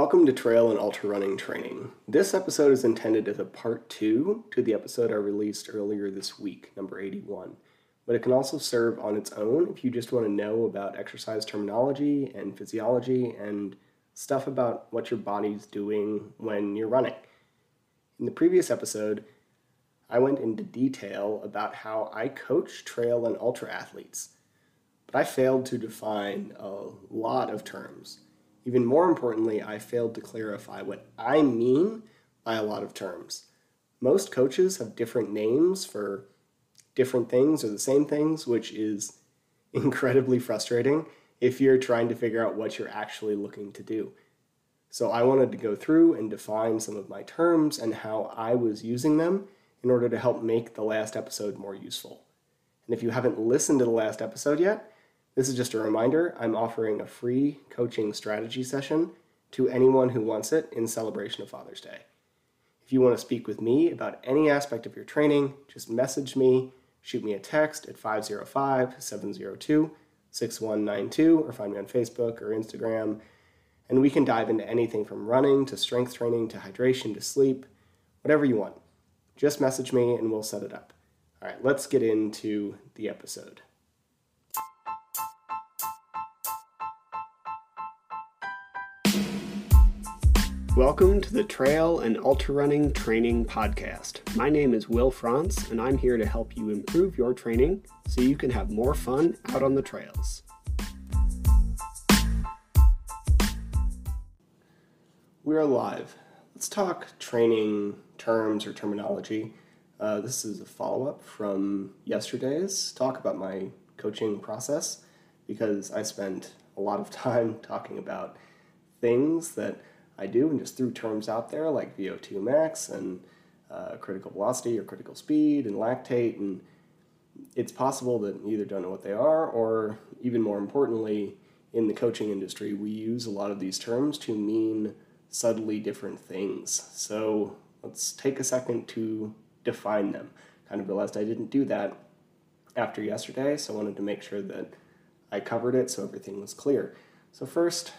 Welcome to Trail and Ultra Running Training. This episode is intended as a part two to the episode I released earlier this week, number 81. But it can also serve on its own if you just want to know about exercise terminology and physiology and stuff about what your body's doing when you're running. In the previous episode, I went into detail about how I coach trail and ultra athletes, but I failed to define a lot of terms. Even more importantly, I failed to clarify what I mean by a lot of terms. Most coaches have different names for different things or the same things, which is incredibly frustrating if you're trying to figure out what you're actually looking to do. So I wanted to go through and define some of my terms and how I was using them in order to help make the last episode more useful. And if you haven't listened to the last episode yet, this is just a reminder I'm offering a free coaching strategy session to anyone who wants it in celebration of Father's Day. If you want to speak with me about any aspect of your training, just message me, shoot me a text at 505 702 6192, or find me on Facebook or Instagram. And we can dive into anything from running to strength training to hydration to sleep, whatever you want. Just message me and we'll set it up. All right, let's get into the episode. Welcome to the Trail and Ultra Running Training Podcast. My name is Will Frantz, and I'm here to help you improve your training so you can have more fun out on the trails. We're live. Let's talk training terms or terminology. Uh, this is a follow up from yesterday's talk about my coaching process because I spent a lot of time talking about things that I do and just threw terms out there like VO2 max and uh, critical velocity or critical speed and lactate. And it's possible that you either don't know what they are or, even more importantly, in the coaching industry, we use a lot of these terms to mean subtly different things. So let's take a second to define them. Kind of realized I didn't do that after yesterday, so I wanted to make sure that I covered it so everything was clear. So, first,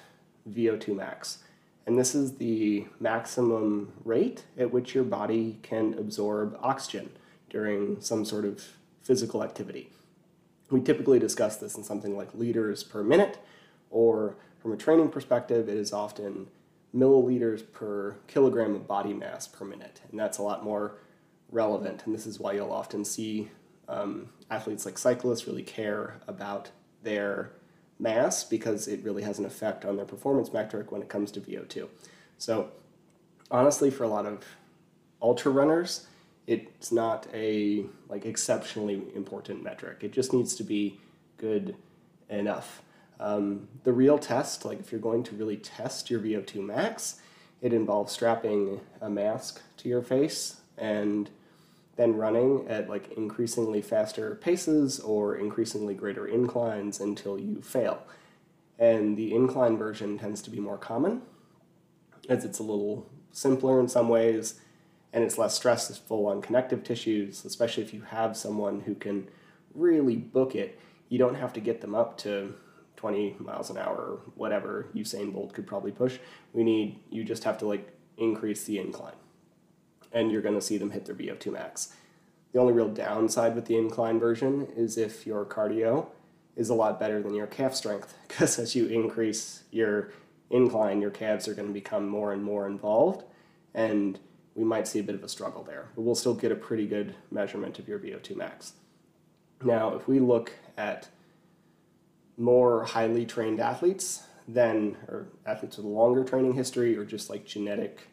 VO2 max and this is the maximum rate at which your body can absorb oxygen during some sort of physical activity. We typically discuss this in something like liters per minute, or from a training perspective, it is often milliliters per kilogram of body mass per minute, and that's a lot more relevant. And this is why you'll often see um, athletes like cyclists really care about their mass because it really has an effect on their performance metric when it comes to VO2. So, honestly, for a lot of ultra runners, it's not a like exceptionally important metric. It just needs to be good enough. Um, the real test, like if you're going to really test your VO2 max, it involves strapping a mask to your face and then running at like increasingly faster paces or increasingly greater inclines until you fail. And the incline version tends to be more common as it's a little simpler in some ways and it's less stressful on connective tissues, especially if you have someone who can really book it. You don't have to get them up to 20 miles an hour or whatever Usain Bolt could probably push. We need, you just have to like increase the incline and you're going to see them hit their VO2 max. The only real downside with the incline version is if your cardio is a lot better than your calf strength, because as you increase your incline, your calves are going to become more and more involved, and we might see a bit of a struggle there. But we'll still get a pretty good measurement of your VO2 max. Now, if we look at more highly trained athletes, then, or athletes with a longer training history, or just like genetic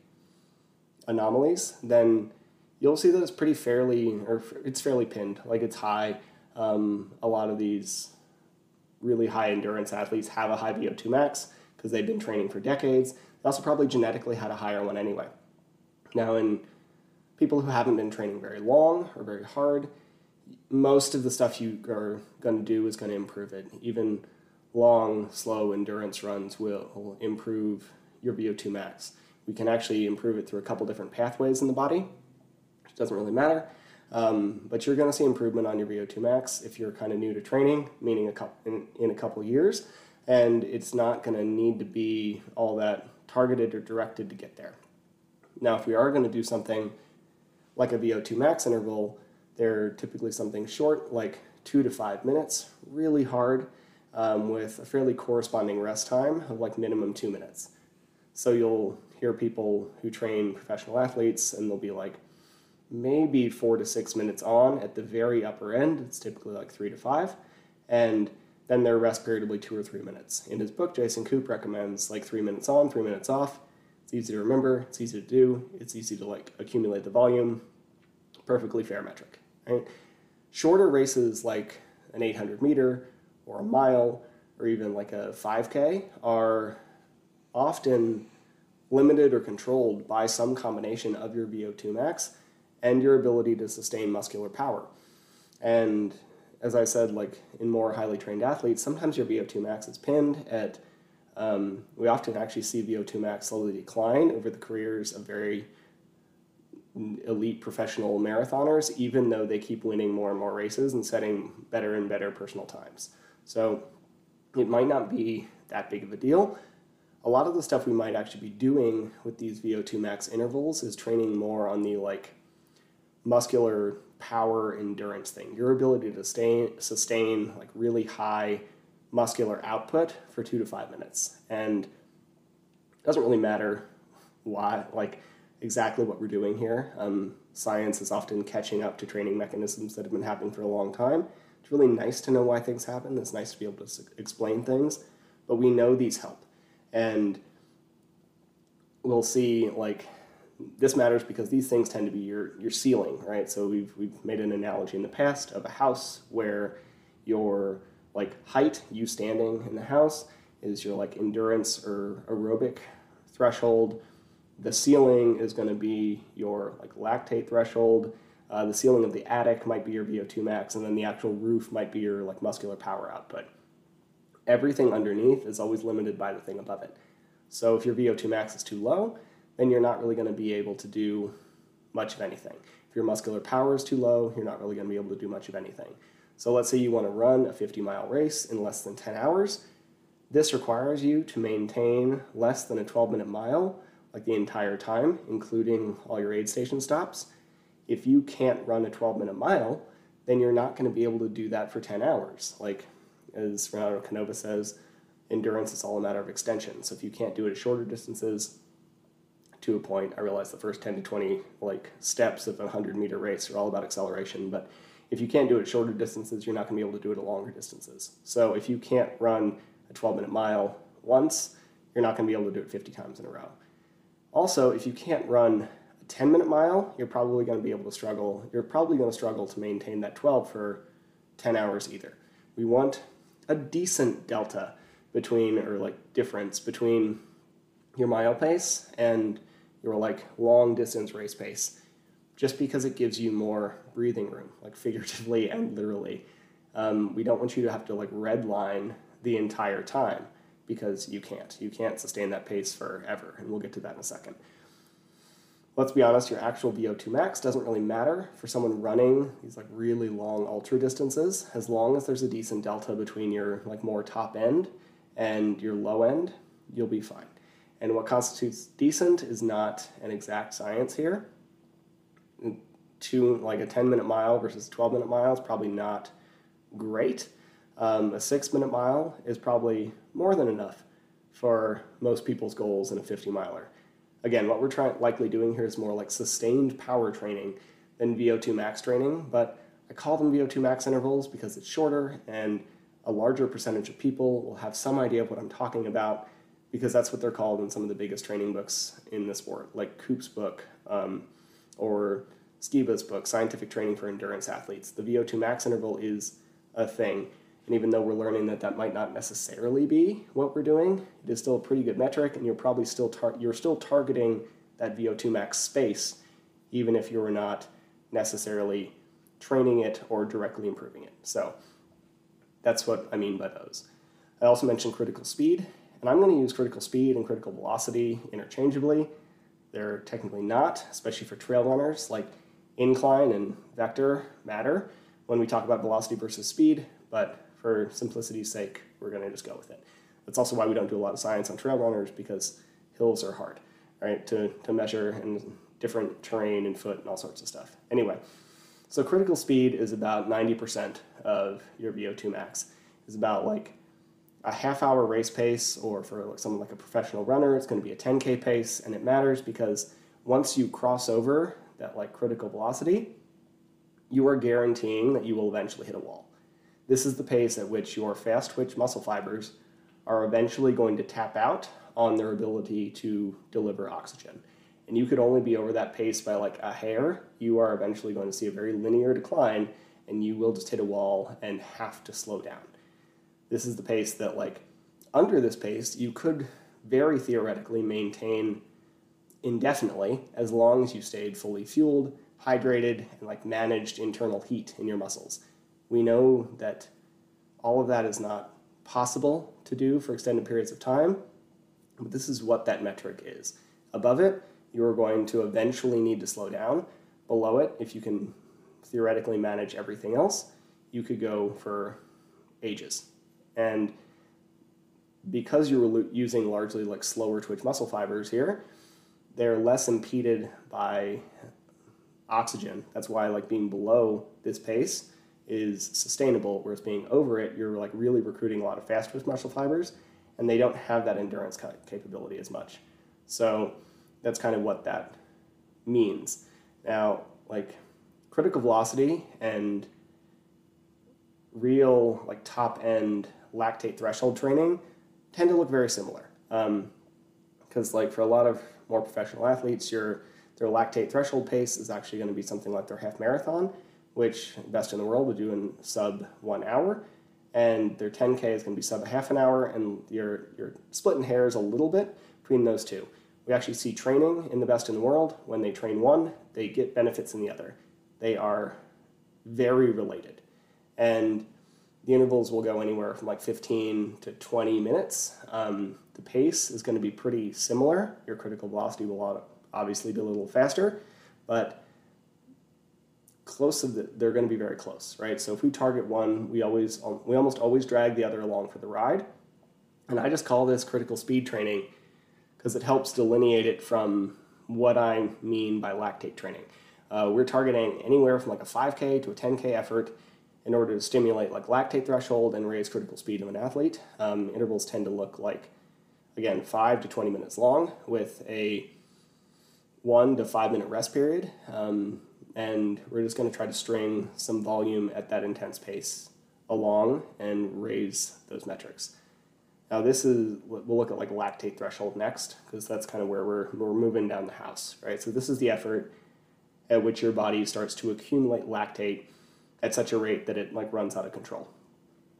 anomalies, then you'll see that it's pretty fairly, or it's fairly pinned, like it's high. Um, a lot of these really high endurance athletes have a high VO2 max because they've been training for decades. They also probably genetically had a higher one anyway. Now, in people who haven't been training very long or very hard, most of the stuff you are going to do is going to improve it. Even long, slow endurance runs will improve your VO2 max. We can actually improve it through a couple different pathways in the body, which doesn't really matter. Um, but you're going to see improvement on your VO2 max if you're kind of new to training, meaning a couple, in, in a couple years. And it's not going to need to be all that targeted or directed to get there. Now, if we are going to do something like a VO2 max interval, they're typically something short, like two to five minutes, really hard, um, with a fairly corresponding rest time of like minimum two minutes. So you'll hear people who train professional athletes, and they'll be like maybe four to six minutes on at the very upper end. It's typically like three to five. And then their rest period will be two or three minutes. In his book, Jason Koop recommends like three minutes on, three minutes off. It's easy to remember, it's easy to do, it's easy to like accumulate the volume. Perfectly fair metric, right? Shorter races like an 800 meter or a mile or even like a 5K are often limited or controlled by some combination of your VO2 max and your ability to sustain muscular power. And as I said, like in more highly trained athletes, sometimes your VO2 max is pinned at, um, we often actually see VO2 max slowly decline over the careers of very elite professional marathoners, even though they keep winning more and more races and setting better and better personal times. So it might not be that big of a deal. A lot of the stuff we might actually be doing with these VO2 max intervals is training more on the like muscular power endurance thing, your ability to stay, sustain like really high muscular output for two to five minutes. And it doesn't really matter why, like exactly what we're doing here. Um, science is often catching up to training mechanisms that have been happening for a long time. It's really nice to know why things happen. It's nice to be able to explain things, but we know these help. And we'll see like this matters because these things tend to be your, your ceiling, right? So we've, we've made an analogy in the past of a house where your like height, you standing in the house, is your like endurance or aerobic threshold. The ceiling is going to be your like lactate threshold. Uh, the ceiling of the attic might be your VO2 max, and then the actual roof might be your like muscular power output. Everything underneath is always limited by the thing above it. So if your VO2 max is too low, then you're not really going to be able to do much of anything. If your muscular power is too low, you're not really going to be able to do much of anything. So let's say you want to run a 50 mile race in less than 10 hours. This requires you to maintain less than a 12 minute mile like the entire time, including all your aid station stops. If you can't run a 12 minute mile, then you're not going to be able to do that for 10 hours. Like as Renato Canova says, endurance is all a matter of extension. So if you can't do it at shorter distances, to a point. I realize the first 10 to 20 like steps of a 100 meter race are all about acceleration, but if you can't do it at shorter distances, you're not going to be able to do it at longer distances. So if you can't run a 12 minute mile once, you're not going to be able to do it 50 times in a row. Also, if you can't run a 10 minute mile, you're probably going to be able to struggle. You're probably going to struggle to maintain that 12 for 10 hours either. We want a decent delta between, or like difference between your mile pace and your like long distance race pace just because it gives you more breathing room, like figuratively and literally. Um, we don't want you to have to like redline the entire time because you can't. You can't sustain that pace forever, and we'll get to that in a second. Let's be honest, your actual VO2 max doesn't really matter for someone running these like really long ultra distances. As long as there's a decent delta between your like more top end and your low end, you'll be fine. And what constitutes decent is not an exact science here. Two, like a 10 minute mile versus a 12 minute mile is probably not great. Um, a six minute mile is probably more than enough for most people's goals in a 50 miler. Again, what we're trying likely doing here is more like sustained power training than VO2 max training, but I call them VO2 max intervals because it's shorter and a larger percentage of people will have some idea of what I'm talking about because that's what they're called in some of the biggest training books in the sport, like Koop's book um, or Skiba's book, Scientific Training for Endurance Athletes. The VO2 max interval is a thing. And even though we're learning that that might not necessarily be what we're doing, it is still a pretty good metric, and you're probably still you're still targeting that VO2 max space, even if you're not necessarily training it or directly improving it. So that's what I mean by those. I also mentioned critical speed, and I'm going to use critical speed and critical velocity interchangeably. They're technically not, especially for trail runners, like incline and vector matter when we talk about velocity versus speed, but for simplicity's sake, we're going to just go with it. That's also why we don't do a lot of science on trail runners because hills are hard, right? To, to measure and different terrain and foot and all sorts of stuff. Anyway, so critical speed is about 90% of your VO2 max. It's about like a half hour race pace, or for someone like a professional runner, it's going to be a 10K pace. And it matters because once you cross over that like critical velocity, you are guaranteeing that you will eventually hit a wall. This is the pace at which your fast twitch muscle fibers are eventually going to tap out on their ability to deliver oxygen. And you could only be over that pace by like a hair. You are eventually going to see a very linear decline and you will just hit a wall and have to slow down. This is the pace that, like, under this pace, you could very theoretically maintain indefinitely as long as you stayed fully fueled, hydrated, and like managed internal heat in your muscles. We know that all of that is not possible to do for extended periods of time, but this is what that metric is. Above it, you're going to eventually need to slow down. Below it, if you can theoretically manage everything else, you could go for ages. And because you're using largely like slower twitch muscle fibers here, they're less impeded by oxygen. That's why like being below this pace is sustainable, whereas being over it, you're like really recruiting a lot of fast twitch muscle fibers, and they don't have that endurance capability as much. So that's kind of what that means. Now, like critical velocity and real like top end lactate threshold training tend to look very similar. Because um, like for a lot of more professional athletes, your their lactate threshold pace is actually going to be something like their half marathon, which best in the world would do in sub one hour, and their 10k is going to be sub half an hour, and you're you're splitting hairs a little bit between those two. We actually see training in the best in the world. When they train one, they get benefits in the other. They are very related, and the intervals will go anywhere from like 15 to 20 minutes. Um, the pace is going to be pretty similar. Your critical velocity will obviously be a little faster, but close to the, they're going to be very close, right? So if we target one, we always we almost always drag the other along for the ride, and I just call this critical speed training because it helps delineate it from what I mean by lactate training. Uh, we're targeting anywhere from like a 5K to a 10K effort in order to stimulate like lactate threshold and raise critical speed of an athlete. Um, intervals tend to look like, again, 5 to 20 minutes long with a 1 to 5 minute rest period. Um, and we're just going to try to string some volume at that intense pace along and raise those metrics. Now this is, we'll look at like lactate threshold next, because that's kind of where we're, we're moving down the house, right? So this is the effort at which your body starts to accumulate lactate at such a rate that it like runs out of control.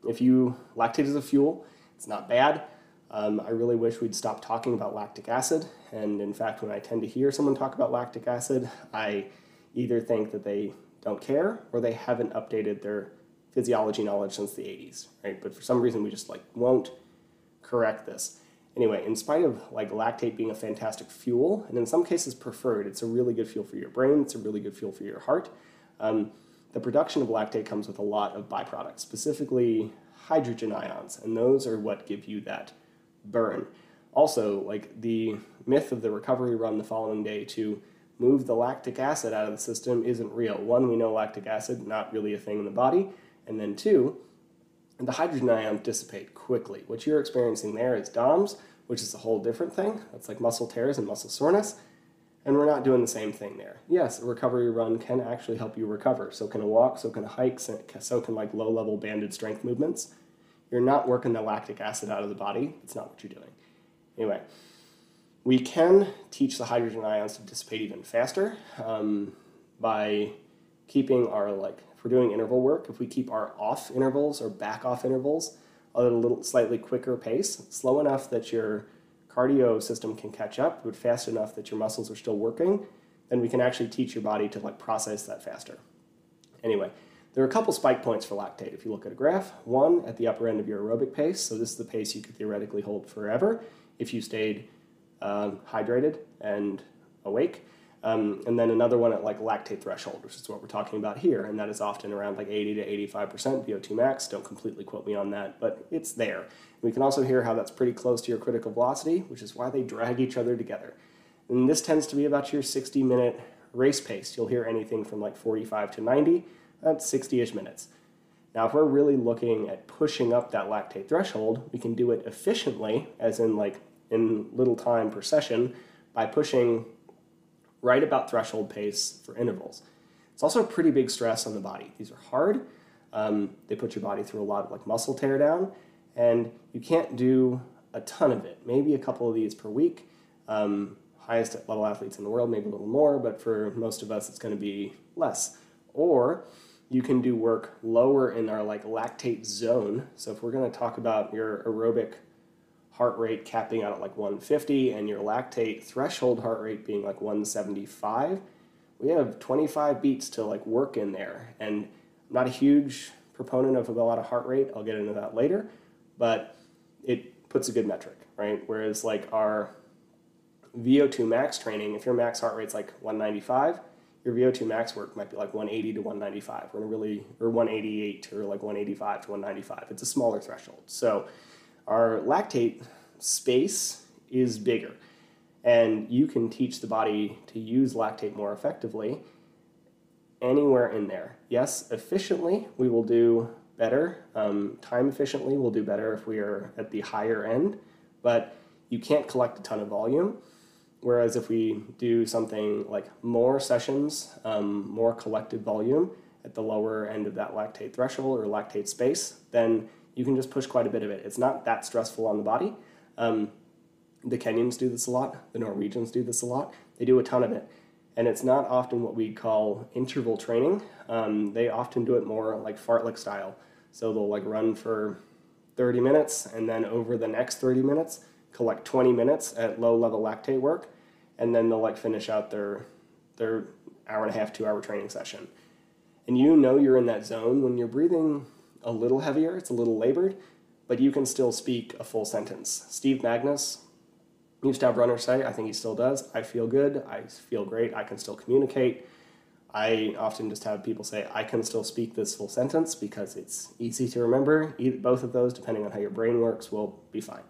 If you lactate as a fuel, it's not bad. Um, I really wish we'd stop talking about lactic acid. And in fact, when I tend to hear someone talk about lactic acid, I either think that they don't care or they haven't updated their physiology knowledge since the 80s, right? But for some reason, we just like won't correct this. Anyway, in spite of like lactate being a fantastic fuel, and in some cases preferred, it's a really good fuel for your brain. It's a really good fuel for your heart. Um, the production of lactate comes with a lot of byproducts, specifically hydrogen ions, and those are what give you that burn. Also, like the myth of the recovery run the following day to move the lactic acid out of the system isn't real. One, we know lactic acid, not really a thing in the body. And then two, the hydrogen ions dissipate quickly. What you're experiencing there is DOMS, which is a whole different thing. That's like muscle tears and muscle soreness. And we're not doing the same thing there. Yes, a recovery run can actually help you recover. So can a walk, so can a hike, so can like low level banded strength movements. You're not working the lactic acid out of the body. It's not what you're doing. Anyway, we can teach the hydrogen ions to dissipate even faster um, by keeping our like if we're doing interval work, if we keep our off intervals or back off intervals at a little slightly quicker pace, slow enough that you're cardio system can catch up, but fast enough that your muscles are still working, then we can actually teach your body to like process that faster. Anyway, there are a couple spike points for lactate. If you look at a graph, one at the upper end of your aerobic pace, so this is the pace you could theoretically hold forever if you stayed um, hydrated and awake. Um, and then another one at like lactate threshold, which is what we're talking about here, and that is often around like 80 to 85% VO2 max. Don't completely quote me on that, but it's there. We can also hear how that's pretty close to your critical velocity, which is why they drag each other together. And this tends to be about your 60 minute race pace. You'll hear anything from like 45 to 90, that's 60 ish minutes. Now, if we're really looking at pushing up that lactate threshold, we can do it efficiently, as in like in little time per session, by pushing right about threshold pace for intervals. It's also a pretty big stress on the body. These are hard. Um, they put your body through a lot of like muscle tear down, and you can't do a ton of it. Maybe a couple of these per week. Um, highest level athletes in the world, maybe a little more, but for most of us, it's going to be less. Or you can do work lower in our like lactate zone. So if we're going to talk about your aerobic heart rate capping out at like 150 and your lactate threshold heart rate being like 175, we have 25 beats to like work in there. And I'm not a huge proponent of a lot of heart rate. I'll get into that later, but it puts a good metric, right? Whereas like our VO2 max training, if your max heart rate's like 195, your VO2 max work might be like 180 to 195. We're really, or 188 or like 185 to 195. It's a smaller threshold. So our lactate space is bigger. And you can teach the body to use lactate more effectively anywhere in there. Yes, efficiently, we will do better. Um, time efficiently, we'll do better if we are at the higher end, but you can't collect a ton of volume. Whereas if we do something like more sessions, um, more collected volume at the lower end of that lactate threshold or lactate space, then you can just push quite a bit of it. It's not that stressful on the body. Um, the Kenyans do this a lot, the Norwegians do this a lot. They do a ton of it. And it's not often what we call interval training. Um, they often do it more like fartlek style. So they'll like run for 30 minutes and then over the next 30 minutes, collect 20 minutes at low level lactate work, and then they'll like finish out their their hour and a half, two hour training session. And you know you're in that zone when you're breathing a little heavier, it's a little labored, but you can still speak a full sentence. Steve Magness used to have runners say, I think he still does, I feel good, I feel great, I can still communicate. I often just have people say, I can still speak this full sentence because it's easy to remember. Either, both of those, depending on how your brain works, will be fine.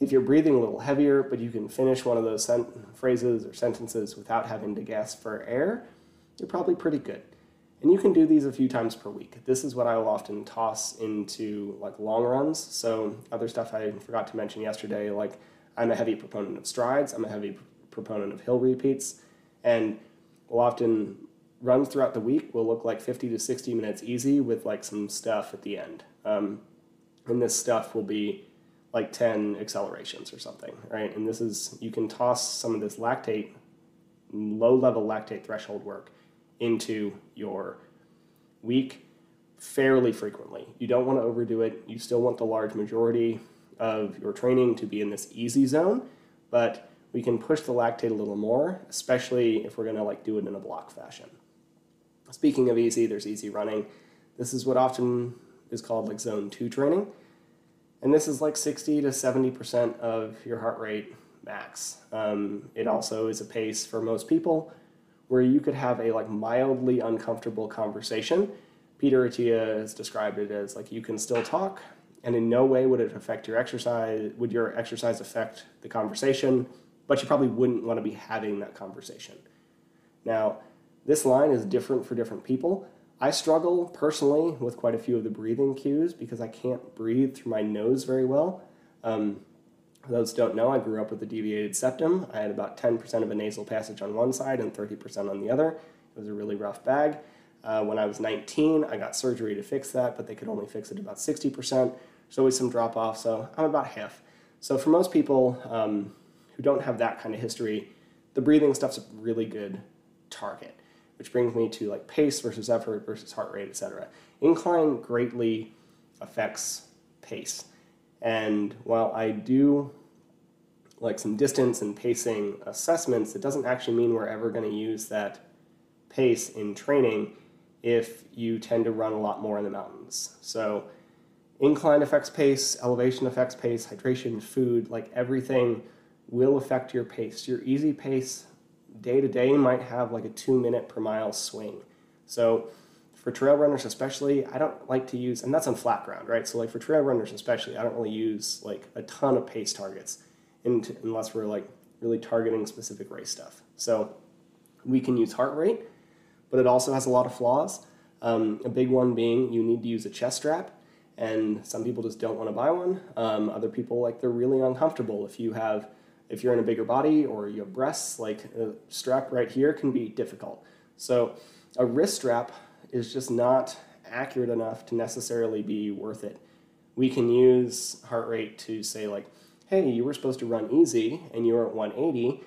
If you're breathing a little heavier, but you can finish one of those phrases or sentences without having to gasp for air, you're probably pretty good. And you can do these a few times per week. This is what I will often toss into like long runs. So other stuff I forgot to mention yesterday, like I'm a heavy proponent of strides. I'm a heavy pr- proponent of hill repeats, and we'll often run throughout the week will look like 50 to 60 minutes easy with like some stuff at the end. Um, and this stuff will be like 10 accelerations or something, right? And this is you can toss some of this lactate, low level lactate threshold work into your week fairly frequently. You don't want to overdo it. You still want the large majority of your training to be in this easy zone, but we can push the lactate a little more, especially if we're going to like do it in a block fashion. Speaking of easy, there's easy running. This is what often is called like zone 2 training. And this is like 60 to 70% of your heart rate max. Um, it also is a pace for most people where you could have a like mildly uncomfortable conversation. Peter Attia has described it as like you can still talk, and in no way would it affect your exercise. Would your exercise affect the conversation? But you probably wouldn't want to be having that conversation. Now, this line is different for different people. I struggle personally with quite a few of the breathing cues because I can't breathe through my nose very well. Um, for those don't know, I grew up with a deviated septum. I had about 10% of a nasal passage on one side and 30% on the other. It was a really rough bag. Uh, when I was 19, I got surgery to fix that, but they could only fix it about 60%. There's always some drop off, so I'm about half. So for most people um, who don't have that kind of history, the breathing stuff's a really good target, which brings me to like pace versus effort versus heart rate, etc. Incline greatly affects pace. And while I do like some distance and pacing assessments, it doesn't actually mean we're ever going to use that pace in training if you tend to run a lot more in the mountains. So incline affects pace, elevation affects pace, hydration, food, like everything will affect your pace. Your easy pace day to day might have like a two minute per mile swing. So for trail runners especially, I don't like to use, and that's on flat ground, right? So like for trail runners especially, I don't really use like a ton of pace targets unless we're like really targeting specific race stuff. So we can use heart rate, but it also has a lot of flaws. Um, a big one being you need to use a chest strap, and some people just don't want to buy one. Um, other people like they're really uncomfortable if you have if you're in a bigger body or you have breasts, like a strap right here can be difficult. So a wrist strap is just not accurate enough to necessarily be worth it. We can use heart rate to say like, hey, you were supposed to run easy and you're at 180,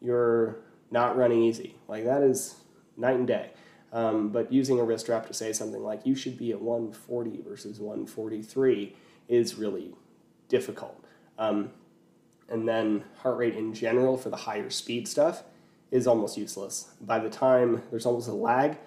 you're not running easy. Like that is night and day. Um, but using a wrist strap to say something like you should be at 140 versus 143 is really difficult. Um, and then heart rate in general for the higher speed stuff is almost useless. By the time there's almost a lag,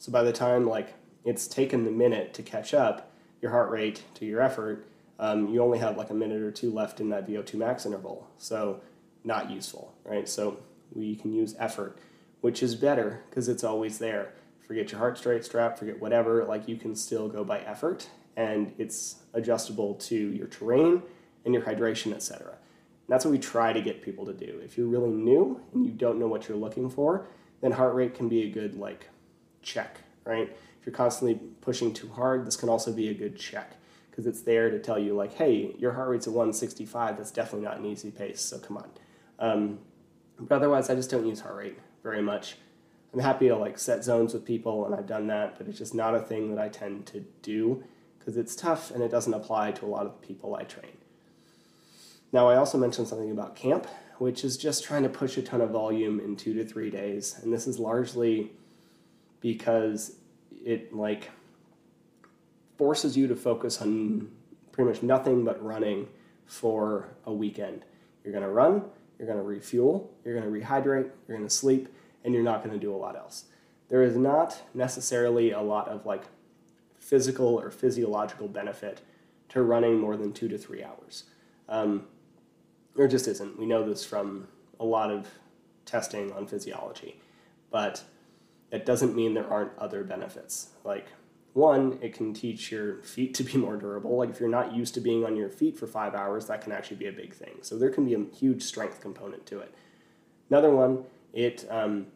so by the time like it's taken the minute to catch up your heart rate to your effort, um, you only have like a minute or two left in that VO2 max interval. So not useful, right? So we can use effort, which is better because it's always there. Forget your heart rate strap, forget whatever, like you can still go by effort and it's adjustable to your terrain and your hydration, etc. That's what we try to get people to do. If you're really new and you don't know what you're looking for, then heart rate can be a good like check, right? If you're constantly pushing too hard, this can also be a good check because it's there to tell you like, hey, your heart rate's at 165. That's definitely not an easy pace. So come on. Um, but otherwise, I just don't use heart rate very much. I'm happy to like set zones with people, and I've done that, but it's just not a thing that I tend to do because it's tough and it doesn't apply to a lot of people I train. Now, I also mentioned something about camp, which is just trying to push a ton of volume in two to three days. And this is largely because it like forces you to focus on pretty much nothing but running for a weekend. You're going to run, you're going to refuel, you're going to rehydrate, you're going to sleep, and you're not going to do a lot else. There is not necessarily a lot of like physical or physiological benefit to running more than two to three hours. Um, there just isn't. We know this from a lot of testing on physiology, but it doesn't mean there aren't other benefits. Like, one, it can teach your feet to be more durable. Like, if you're not used to being on your feet for five hours, that can actually be a big thing. So, there can be a huge strength component to it. Another one, it um,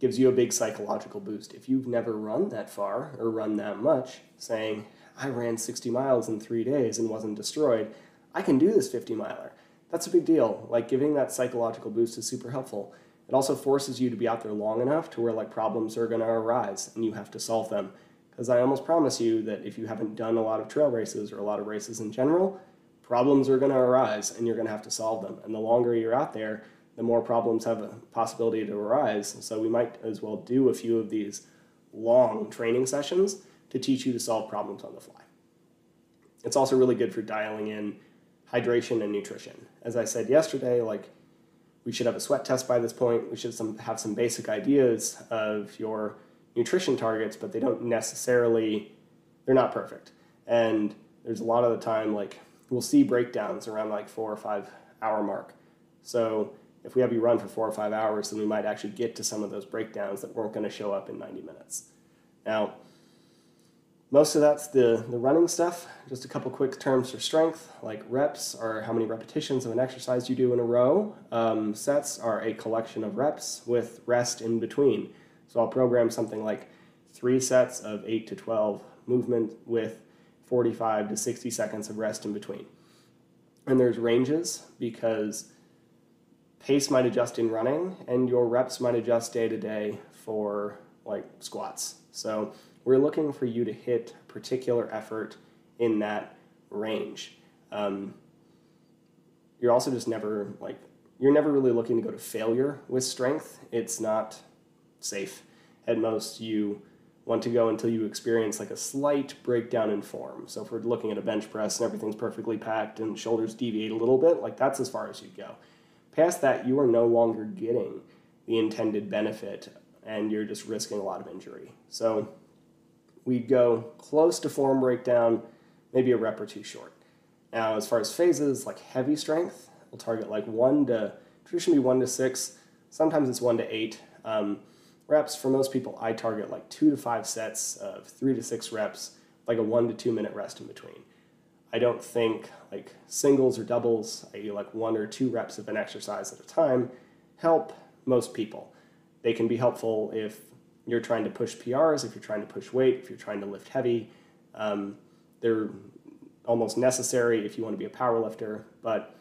gives you a big psychological boost. If you've never run that far or run that much, saying, I ran 60 miles in three days and wasn't destroyed, I can do this 50 miler that's a big deal. Like giving that psychological boost is super helpful. It also forces you to be out there long enough to where like problems are going to arise and you have to solve them. Because I almost promise you that if you haven't done a lot of trail races or a lot of races in general, problems are going to arise and you're going to have to solve them. And the longer you're out there, the more problems have a possibility to arise. So we might as well do a few of these long training sessions to teach you to solve problems on the fly. It's also really good for dialing in hydration and nutrition. As I said yesterday, like we should have a sweat test by this point. We should some, have some basic ideas of your nutrition targets, but they don't necessarily, they're not perfect. And there's a lot of the time, like we'll see breakdowns around like four or five hour mark. So if we have you run for four or five hours, then we might actually get to some of those breakdowns that weren't going to show up in 90 minutes. Now, most of that's the, the running stuff. Just a couple quick terms for strength, like reps are how many repetitions of an exercise you do in a row. Um, sets are a collection of reps with rest in between. So I'll program something like three sets of 8 to 12 movement with 45 to 60 seconds of rest in between. And there's ranges because pace might adjust in running and your reps might adjust day to day for like squats. So we're looking for you to hit a particular effort in that range. Um, you're also just never like you're never really looking to go to failure with strength. It's not safe. At most, you want to go until you experience like a slight breakdown in form. So if we're looking at a bench press and everything's perfectly packed and shoulders deviate a little bit, like that's as far as you go. Past that, you are no longer getting the intended benefit and you're just risking a lot of injury. So we'd go close to form breakdown, maybe a rep or two short. Now, as far as phases, like heavy strength, we'll target like one to traditionally one to six Sometimes it's one to eight. Um, reps, for most people, I target like two to five sets of three to six reps, like a one to two minute rest in between. I don't think like singles or doubles, i.e., like one or two reps of an exercise at a time, help most people. They can be helpful if you're trying to push PRs, if you're trying to push weight, if you're trying to lift heavy. Um, they're almost necessary if you want to be a power lifter, but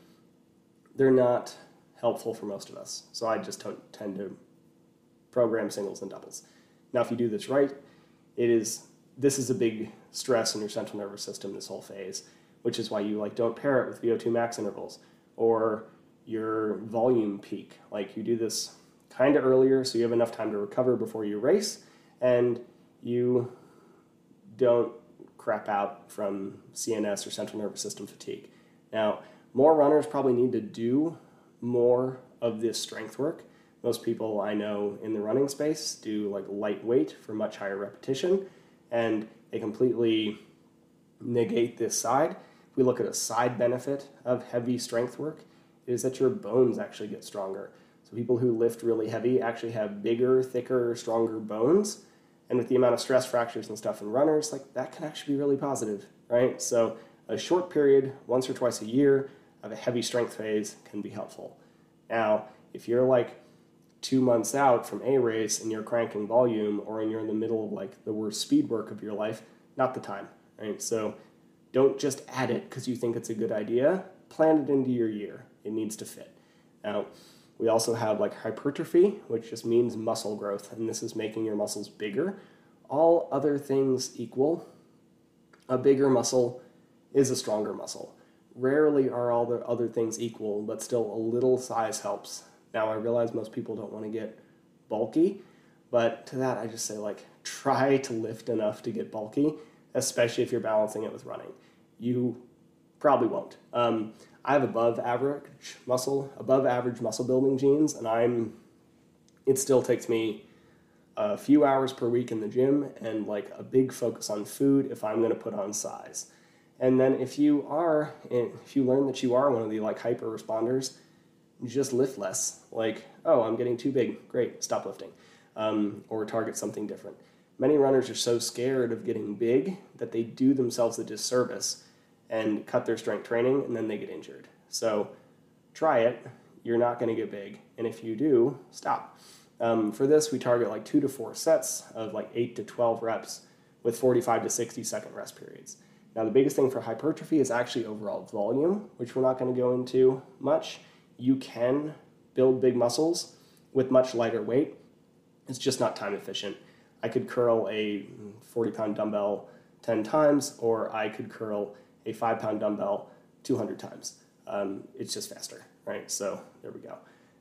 they're not helpful for most of us. So I just tend to program singles and doubles. Now, if you do this right, it is this is a big stress in your central nervous system this whole phase, which is why you like don't pair it with VO2 max intervals or your volume peak. Like you do this kind of earlier so you have enough time to recover before you race and you don't crap out from CNS or central nervous system fatigue. Now, more runners probably need to do more of this strength work. Most people I know in the running space do like lightweight for much higher repetition, and they completely negate this side. If we look at a side benefit of heavy strength work, is that your bones actually get stronger. So people who lift really heavy actually have bigger, thicker, stronger bones. And with the amount of stress fractures and stuff in runners, like that can actually be really positive, right? So a short period, once or twice a year, of a heavy strength phase can be helpful. Now, if you're like two months out from a race and you're cranking volume or you're in the middle of like the worst speed work of your life, not the time, right? So don't just add it because you think it's a good idea. Plan it into your year. It needs to fit. Now, we also have like hypertrophy, which just means muscle growth, and this is making your muscles bigger. All other things equal, a bigger muscle is a stronger muscle. Rarely are all the other things equal, but still a little size helps. Now, I realize most people don't want to get bulky, but to that, I just say like try to lift enough to get bulky, especially if you're balancing it with running. You probably won't. Um, I have above average muscle, above average muscle building genes, and I'm. It still takes me a few hours per week in the gym and like a big focus on food if I'm going to put on size. And then if you are, if you learn that you are one of the like hyper responders, just lift less. Like, oh, I'm getting too big. Great, stop lifting, um, or target something different. Many runners are so scared of getting big that they do themselves a disservice and cut their strength training, and then they get injured. So try it. You're not going to get big. And if you do, stop. Um, for this, we target like two to four sets of like eight to 12 reps with 45 to 60 second rest periods. Now, the biggest thing for hypertrophy is actually overall volume, which we're not going to go into much. You can build big muscles with much lighter weight. It's just not time efficient. I could curl a 40 pound dumbbell 10 times, or I could curl a five pound dumbbell 200 times. Um, it's just faster, right? So there we go.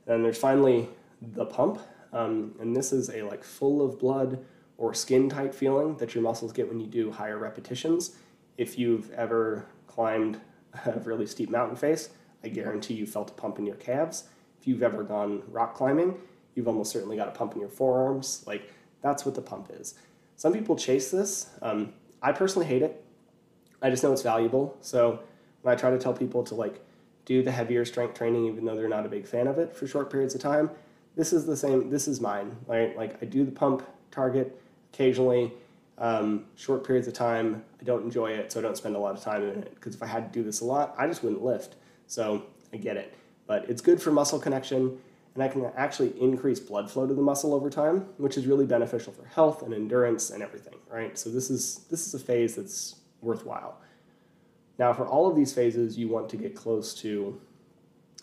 And there's finally the pump, um, and this is a like full of blood or skin tight feeling that your muscles get when you do higher repetitions. If you've ever climbed a really steep mountain face, I guarantee you felt a pump in your calves. If you've ever gone rock climbing, you've almost certainly got a pump in your forearms. Like that's what the pump is. Some people chase this. Um, I personally hate it. I just know it's valuable. So when I try to tell people to like do the heavier strength training, even though they're not a big fan of it for short periods of time, this is the same. This is mine. Right? Like I do the pump target occasionally, um, short periods of time. I don't enjoy it, so I don't spend a lot of time in it. Because if I had to do this a lot, I just wouldn't lift. So I get it, but it's good for muscle connection. And I can actually increase blood flow to the muscle over time, which is really beneficial for health and endurance and everything, right? So this is this is a phase that's worthwhile. Now, for all of these phases, you want to get close to,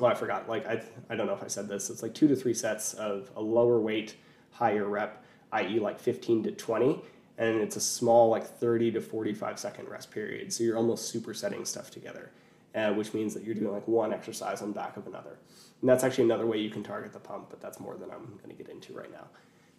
well, I forgot, like, I, I don't know if I said this, it's like two to three sets of a lower weight, higher rep, i.e., like 15 to 20, and it's a small, like 30 to 45 second rest period. So you're almost supersetting stuff together, uh, which means that you're doing like one exercise on back of another. And that's actually another way you can target the pump, but that's more than I'm going to get into right now.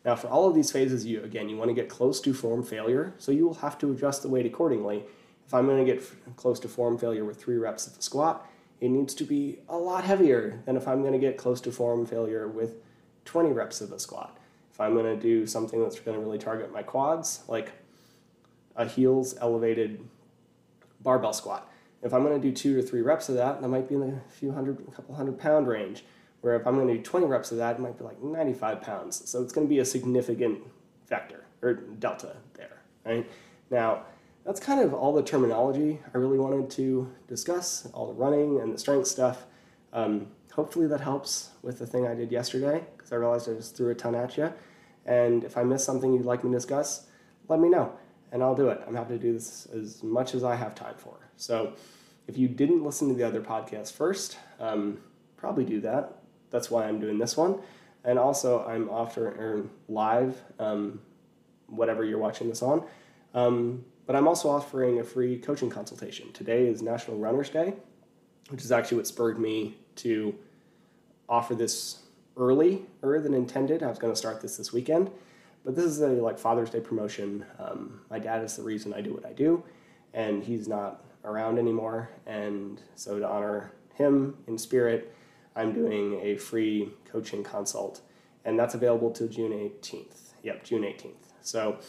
Now, for all of these phases, you again, you want to get close to form failure, so you will have to adjust the weight accordingly. If I'm going to get close to form failure with three reps of a squat, it needs to be a lot heavier than if I'm going to get close to form failure with 20 reps of a squat. If I'm going to do something that's going to really target my quads, like a heels elevated barbell squat, if I'm going to do two or three reps of that, that might be in the few hundred, couple hundred pound range. Where if I'm going to do 20 reps of that, it might be like 95 pounds. So it's going to be a significant vector or delta there, right? Now, that's kind of all the terminology I really wanted to discuss, all the running and the strength stuff. Um, hopefully that helps with the thing I did yesterday because I realized I just threw a ton at you. And if I missed something you'd like me to discuss, let me know and I'll do it. I'm happy to do this as much as I have time for. So if you didn't listen to the other podcast first, um, probably do that. That's why I'm doing this one. And also, I'm offering live, um, whatever you're watching this on. Um, but I'm also offering a free coaching consultation. Today is National Runners Day, which is actually what spurred me to offer this early, earlier than intended. I was going to start this this weekend, but this is a like Father's Day promotion. Um, my dad is the reason I do what I do, and he's not around anymore. And so to honor him in spirit, I'm doing a free coaching consult, and that's available till June 18th. Yep, June 18th. So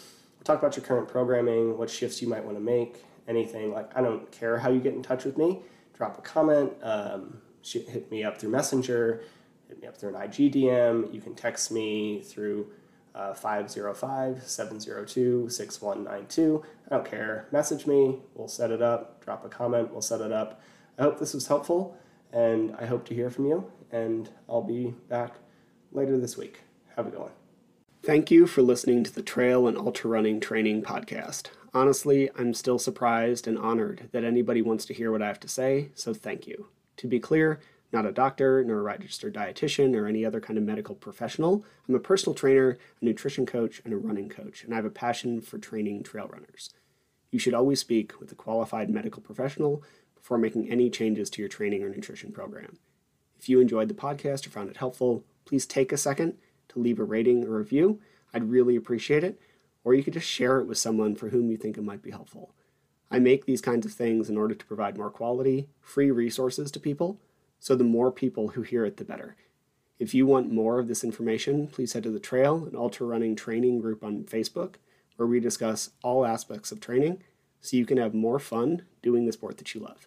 talk about your current programming, what shifts you might want to make, anything. Like I don't care how you get in touch with me. Drop a comment. Um, hit me up through Messenger. Hit me up through an IG DM. You can text me through uh, 505 702 6192. I don't care. Message me. We'll set it up. Drop a comment. We'll set it up. I hope this was helpful and I hope to hear from you. And I'll be back later this week. Have a good one. Thank you for listening to the Trail and Ultra Running Training Podcast. Honestly, I'm still surprised and honored that anybody wants to hear what I have to say, so thank you. To be clear, not a doctor, nor a registered dietitian, or any other kind of medical professional. I'm a personal trainer, a nutrition coach, and a running coach, and I have a passion for training trail runners. You should always speak with a qualified medical professional before making any changes to your training or nutrition program. If you enjoyed the podcast or found it helpful, please take a second to leave a rating or review. I'd really appreciate it. Or you could just share it with someone for whom you think it might be helpful. I make these kinds of things in order to provide more quality, free resources to people so the more people who hear it, the better. If you want more of this information, please head to the Trail and Ultra Running Training group on Facebook, where we discuss all aspects of training so you can have more fun doing the sport that you love.